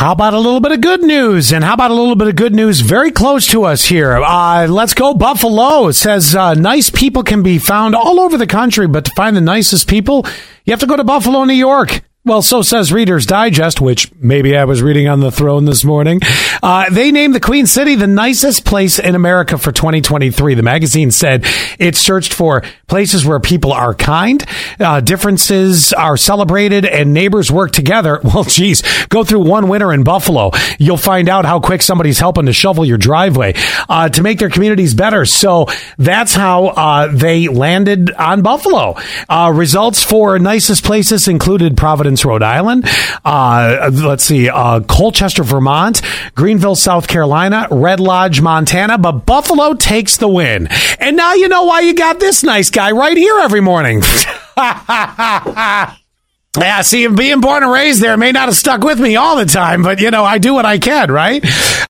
How about a little bit of good news? And how about a little bit of good news very close to us here? Uh, let's go Buffalo. It says uh, nice people can be found all over the country, but to find the nicest people, you have to go to Buffalo, New York. Well, so says Reader's Digest, which maybe I was reading on the throne this morning. Uh, they named the Queen City the nicest place in America for 2023. The magazine said it searched for places where people are kind, uh, differences are celebrated, and neighbors work together. Well, geez, go through one winter in Buffalo. You'll find out how quick somebody's helping to shovel your driveway uh, to make their communities better. So that's how uh, they landed on Buffalo. Uh, results for nicest places included Rhode Island. Uh, let's see, uh, Colchester, Vermont, Greenville, South Carolina, Red Lodge, Montana, but Buffalo takes the win. And now you know why you got this nice guy right here every morning. Yeah, see, being born and raised there may not have stuck with me all the time, but you know, I do what I can, right?